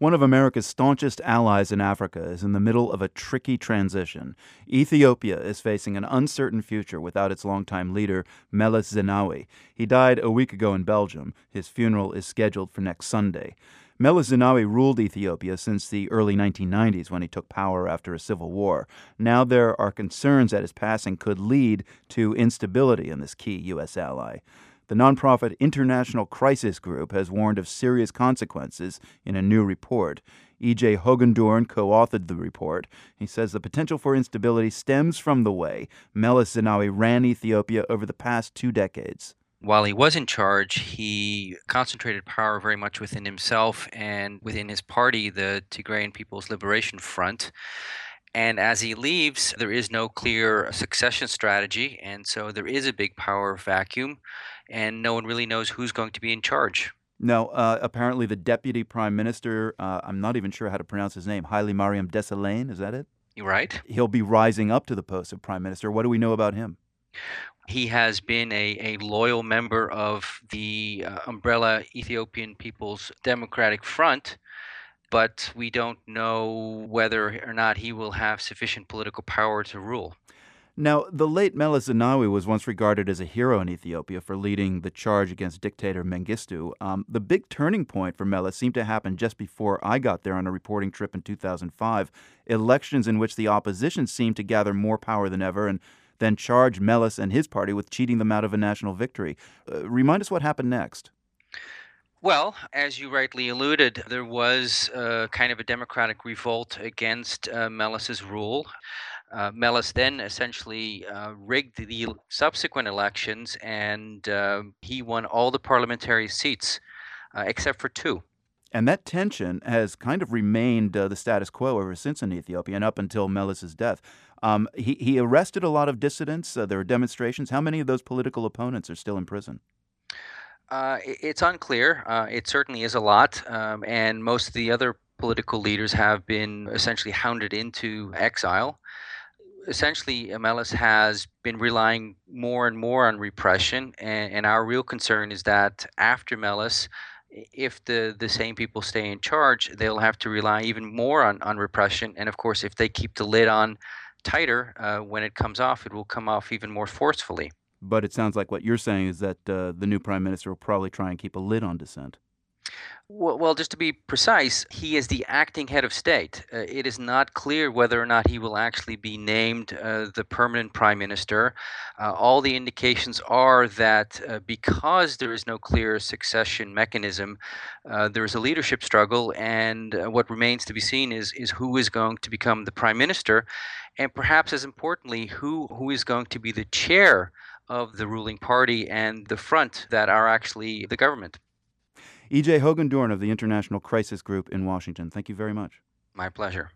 One of America's staunchest allies in Africa is in the middle of a tricky transition. Ethiopia is facing an uncertain future without its longtime leader, Meles Zenawi. He died a week ago in Belgium. His funeral is scheduled for next Sunday. Meles Zenawi ruled Ethiopia since the early 1990s when he took power after a civil war. Now there are concerns that his passing could lead to instability in this key U.S. ally. The nonprofit International Crisis Group has warned of serious consequences in a new report. E.J. Hogendoorn co authored the report. He says the potential for instability stems from the way Meles Zenawi ran Ethiopia over the past two decades. While he was in charge, he concentrated power very much within himself and within his party, the Tigrayan People's Liberation Front. And as he leaves, there is no clear succession strategy. And so there is a big power vacuum, and no one really knows who's going to be in charge. Now, uh, apparently, the deputy prime minister, uh, I'm not even sure how to pronounce his name, Haile Mariam Desalegn, is that it? You're right. He'll be rising up to the post of prime minister. What do we know about him? He has been a, a loyal member of the uh, umbrella Ethiopian People's Democratic Front, but we don't know whether or not he will have sufficient political power to rule. Now, the late Meles Zenawi was once regarded as a hero in Ethiopia for leading the charge against dictator Mengistu. Um, the big turning point for Meles seemed to happen just before I got there on a reporting trip in 2005. Elections in which the opposition seemed to gather more power than ever and then charged Meles and his party with cheating them out of a national victory. Uh, remind us what happened next. Well, as you rightly alluded, there was uh, kind of a democratic revolt against uh, Meles's rule. Uh, Meles then essentially uh, rigged the subsequent elections, and uh, he won all the parliamentary seats uh, except for two. And that tension has kind of remained uh, the status quo ever since in Ethiopia and up until Meles's death. Um, he, he arrested a lot of dissidents. Uh, there were demonstrations. How many of those political opponents are still in prison? Uh, it's unclear. Uh, it certainly is a lot, um, and most of the other political leaders have been essentially hounded into exile. Essentially, Meles has been relying more and more on repression, and, and our real concern is that after Meles, if the, the same people stay in charge, they'll have to rely even more on, on repression. And of course, if they keep the lid on tighter, uh, when it comes off, it will come off even more forcefully. But it sounds like what you're saying is that uh, the new prime minister will probably try and keep a lid on dissent. Well, just to be precise, he is the acting head of state. Uh, it is not clear whether or not he will actually be named uh, the permanent prime minister. Uh, all the indications are that uh, because there is no clear succession mechanism, uh, there is a leadership struggle, and uh, what remains to be seen is is who is going to become the prime minister, and perhaps as importantly, who who is going to be the chair of the ruling party and the front that are actually the government. E.J. Hogendoorn of the International Crisis Group in Washington, thank you very much. My pleasure.